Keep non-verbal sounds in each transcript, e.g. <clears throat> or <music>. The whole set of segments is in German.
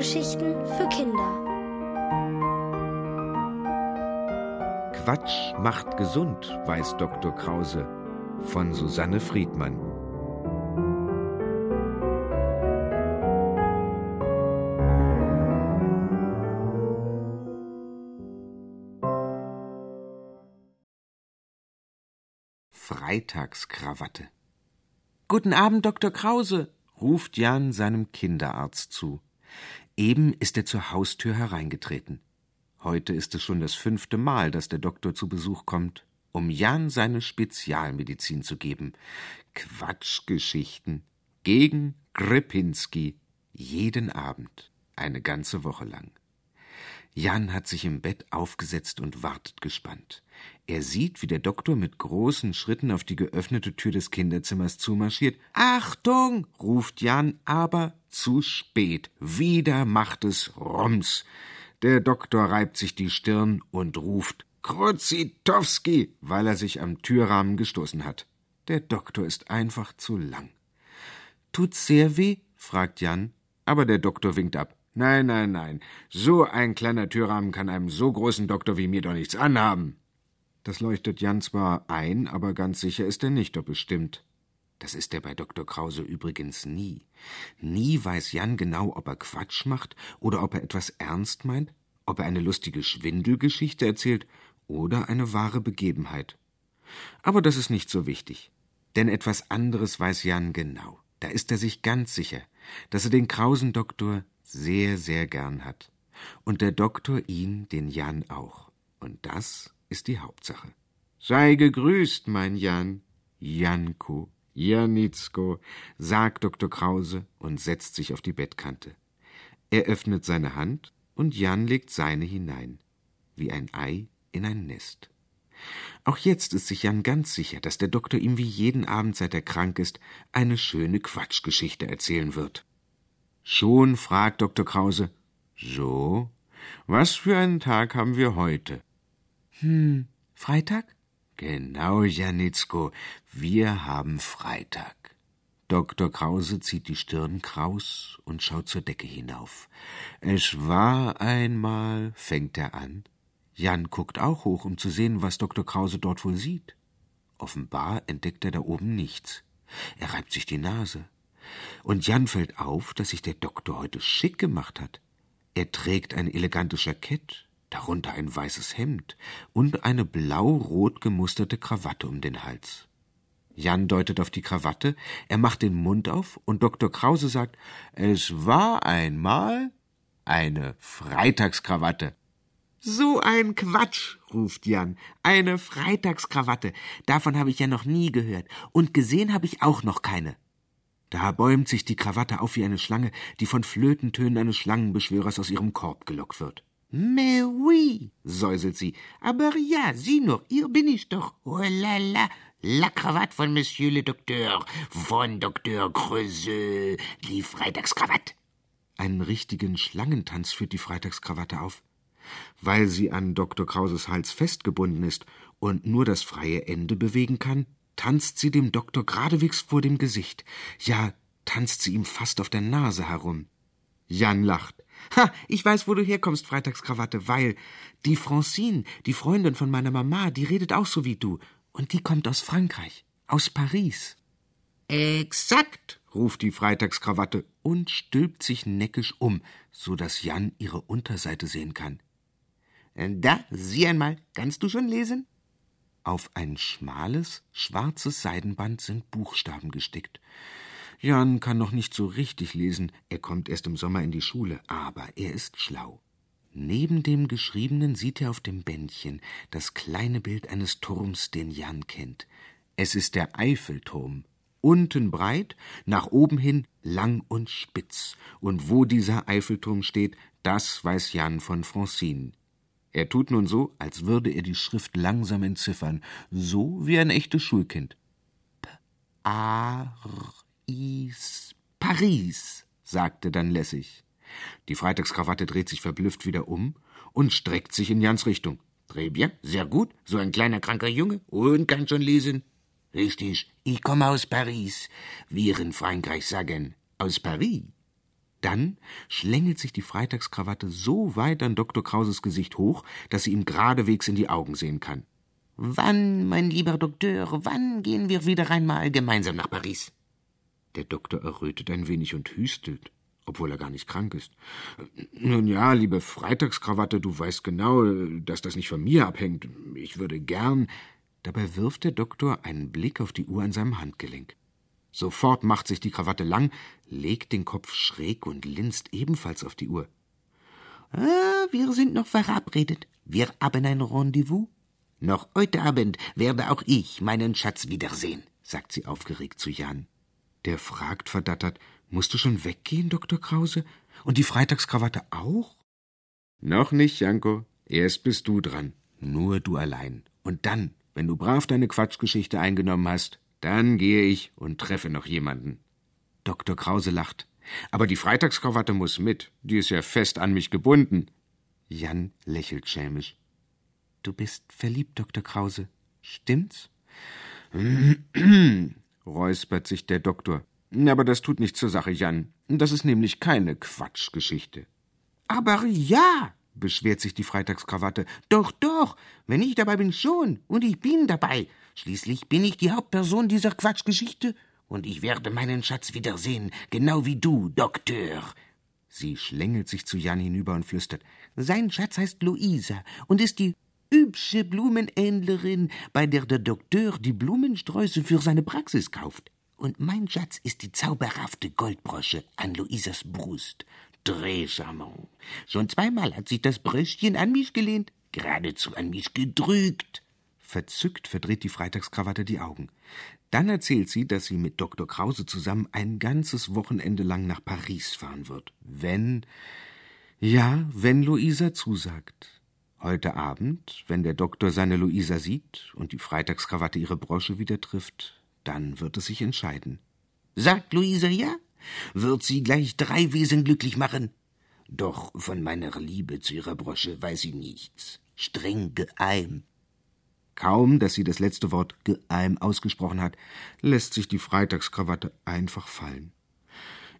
Hörgeschichten für Kinder. Quatsch macht gesund, weiß Dr. Krause von Susanne Friedmann. Freitagskrawatte. Guten Abend, Dr. Krause, ruft Jan seinem Kinderarzt zu. Eben ist er zur Haustür hereingetreten. Heute ist es schon das fünfte Mal, dass der Doktor zu Besuch kommt, um Jan seine Spezialmedizin zu geben. Quatschgeschichten gegen Gripinski jeden Abend, eine ganze Woche lang. Jan hat sich im Bett aufgesetzt und wartet gespannt. Er sieht, wie der Doktor mit großen Schritten auf die geöffnete Tür des Kinderzimmers zumarschiert. Achtung! ruft Jan, aber zu spät. Wieder macht es Rums. Der Doktor reibt sich die Stirn und ruft Kruzitowski, weil er sich am Türrahmen gestoßen hat. Der Doktor ist einfach zu lang. Tut's sehr weh? fragt Jan, aber der Doktor winkt ab. Nein, nein, nein. So ein kleiner Türrahmen kann einem so großen Doktor wie mir doch nichts anhaben. Das leuchtet Jan zwar ein, aber ganz sicher ist er nicht, ob es stimmt. Das ist er bei Dr. Krause übrigens nie. Nie weiß Jan genau, ob er Quatsch macht oder ob er etwas ernst meint, ob er eine lustige Schwindelgeschichte erzählt oder eine wahre Begebenheit. Aber das ist nicht so wichtig. Denn etwas anderes weiß Jan genau. Da ist er sich ganz sicher, dass er den Krausen Doktor sehr, sehr gern hat. Und der Doktor ihn, den Jan auch. Und das ist die Hauptsache. Sei gegrüßt, mein Jan. Janko, Janitzko, sagt Dr. Krause und setzt sich auf die Bettkante. Er öffnet seine Hand und Jan legt seine hinein, wie ein Ei in ein Nest. Auch jetzt ist sich Jan ganz sicher, dass der Doktor ihm wie jeden Abend, seit er krank ist, eine schöne Quatschgeschichte erzählen wird. Schon fragt Dr. Krause So, was für einen Tag haben wir heute? Hm, Freitag? Genau, Janitzko, wir haben Freitag. Dr. Krause zieht die Stirn kraus und schaut zur Decke hinauf. Es war einmal, fängt er an. Jan guckt auch hoch, um zu sehen, was Dr. Krause dort wohl sieht. Offenbar entdeckt er da oben nichts. Er reibt sich die Nase. Und Jan fällt auf, dass sich der Doktor heute schick gemacht hat. Er trägt ein elegantes Jackett, darunter ein weißes Hemd und eine blau-rot gemusterte Krawatte um den Hals. Jan deutet auf die Krawatte, er macht den Mund auf und Dr. Krause sagt, es war einmal eine Freitagskrawatte. So ein Quatsch, ruft Jan. Eine Freitagskrawatte. Davon habe ich ja noch nie gehört. Und gesehen habe ich auch noch keine. Da bäumt sich die Krawatte auf wie eine Schlange, die von Flötentönen eines Schlangenbeschwörers aus ihrem Korb gelockt wird. Mais oui, säuselt sie. Aber ja, sieh nur, hier bin ich doch. Oh la la, la Krawatte von Monsieur le Docteur, von Dr. Creuseux, die Freitagskrawatte. Einen richtigen Schlangentanz führt die Freitagskrawatte auf. Weil sie an Dr. Krauses Hals festgebunden ist und nur das freie Ende bewegen kann, tanzt sie dem Doktor geradewegs vor dem Gesicht. Ja, tanzt sie ihm fast auf der Nase herum. Jan lacht. Ha, ich weiß, wo du herkommst, Freitagskrawatte, weil die Francine, die Freundin von meiner Mama, die redet auch so wie du. Und die kommt aus Frankreich, aus Paris. Exakt, ruft die Freitagskrawatte und stülpt sich neckisch um, so dass Jan ihre Unterseite sehen kann. Da, sieh einmal, kannst du schon lesen? Auf ein schmales, schwarzes Seidenband sind Buchstaben gestickt. Jan kann noch nicht so richtig lesen, er kommt erst im Sommer in die Schule, aber er ist schlau. Neben dem Geschriebenen sieht er auf dem Bändchen das kleine Bild eines Turms, den Jan kennt. Es ist der Eiffelturm, unten breit, nach oben hin lang und spitz. Und wo dieser Eiffelturm steht, das weiß Jan von Francine. Er tut nun so, als würde er die Schrift langsam entziffern, so wie ein echtes Schulkind. P-A-R-I-S, Paris, sagte dann lässig. Die Freitagskrawatte dreht sich verblüfft wieder um und streckt sich in Jans Richtung. Très bien, sehr gut, so ein kleiner kranker Junge und kann schon lesen. Richtig, ich komme aus Paris. Wir in Frankreich sagen aus Paris. Dann schlängelt sich die Freitagskrawatte so weit an Dr. Krauses Gesicht hoch, dass sie ihm geradewegs in die Augen sehen kann. Wann, mein lieber Doktor, wann gehen wir wieder einmal gemeinsam nach Paris? Der Doktor errötet ein wenig und hüstelt, obwohl er gar nicht krank ist. Nun ja, liebe Freitagskrawatte, du weißt genau, dass das nicht von mir abhängt. Ich würde gern. Dabei wirft der Doktor einen Blick auf die Uhr an seinem Handgelenk. Sofort macht sich die Krawatte lang, legt den Kopf schräg und linst ebenfalls auf die Uhr. Ah, wir sind noch verabredet. Wir haben ein Rendezvous. Noch heute Abend werde auch ich meinen Schatz wiedersehen, sagt sie aufgeregt zu Jan. Der fragt verdattert, musst du schon weggehen, Dr. Krause? Und die Freitagskrawatte auch? Noch nicht, Janko. Erst bist du dran. Nur du allein. Und dann, wenn du brav deine Quatschgeschichte eingenommen hast, dann gehe ich und treffe noch jemanden. Dr. Krause lacht. Aber die Freitagskrawatte muss mit. Die ist ja fest an mich gebunden. Jan lächelt schelmisch. Du bist verliebt, Dr. Krause. Stimmt's? <clears throat> räuspert sich der Doktor. Aber das tut nichts zur Sache, Jan. Das ist nämlich keine Quatschgeschichte. Aber ja, beschwert sich die Freitagskrawatte. Doch, doch, wenn ich dabei bin schon. Und ich bin dabei. Schließlich bin ich die Hauptperson dieser Quatschgeschichte. Und ich werde meinen Schatz wiedersehen, genau wie du, Doktor. Sie schlängelt sich zu Jan hinüber und flüstert. Sein Schatz heißt Luisa und ist die hübsche Blumenhändlerin, bei der der Doktor die Blumensträuße für seine Praxis kauft. Und mein Schatz ist die zauberhafte Goldbrosche an Luisas Brust. Très charmant. Schon zweimal hat sich das Bröschchen an mich gelehnt, geradezu an mich gedrückt. Verzückt verdreht die Freitagskrawatte die Augen. Dann erzählt sie, dass sie mit Dr. Krause zusammen ein ganzes Wochenende lang nach Paris fahren wird. Wenn. Ja, wenn Luisa zusagt. Heute Abend, wenn der Doktor seine Luisa sieht und die Freitagskrawatte ihre Brosche wieder trifft, dann wird es sich entscheiden. Sagt Luisa ja? Wird sie gleich drei Wesen glücklich machen? Doch von meiner Liebe zu ihrer Brosche weiß sie nichts. Streng geheim. Kaum, dass sie das letzte Wort geheim ausgesprochen hat, lässt sich die Freitagskrawatte einfach fallen.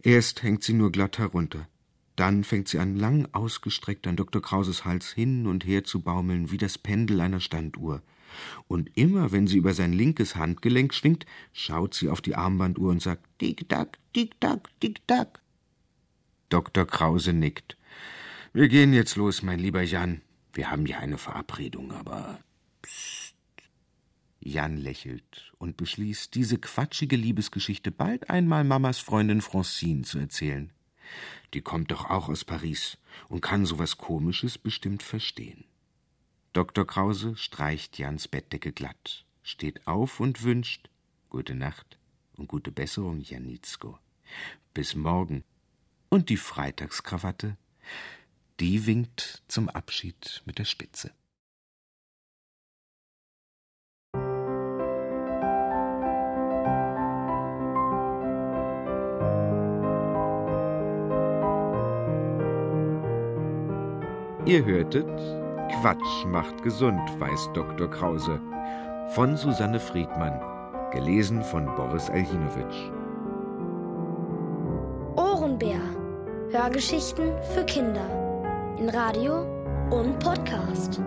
Erst hängt sie nur glatt herunter. Dann fängt sie an, lang ausgestreckt an Dr. Krauses Hals hin und her zu baumeln wie das Pendel einer Standuhr. Und immer, wenn sie über sein linkes Handgelenk schwingt, schaut sie auf die Armbanduhr und sagt Tick-Tack, Tick-Tack, Tick-Tack. Dr. Krause nickt. Wir gehen jetzt los, mein lieber Jan. Wir haben ja eine Verabredung, aber. Psst. Jan lächelt und beschließt, diese quatschige Liebesgeschichte bald einmal Mamas Freundin Francine zu erzählen. Die kommt doch auch aus Paris und kann sowas Komisches bestimmt verstehen. Dr. Krause streicht Jans Bettdecke glatt, steht auf und wünscht Gute Nacht und gute Besserung, Janitzko. Bis morgen. Und die Freitagskrawatte, die winkt zum Abschied mit der Spitze. Ihr hörtet Quatsch macht gesund, weiß Dr. Krause. Von Susanne Friedmann. Gelesen von Boris Aljinowitsch. Ohrenbär. Hörgeschichten für Kinder. In Radio und Podcast.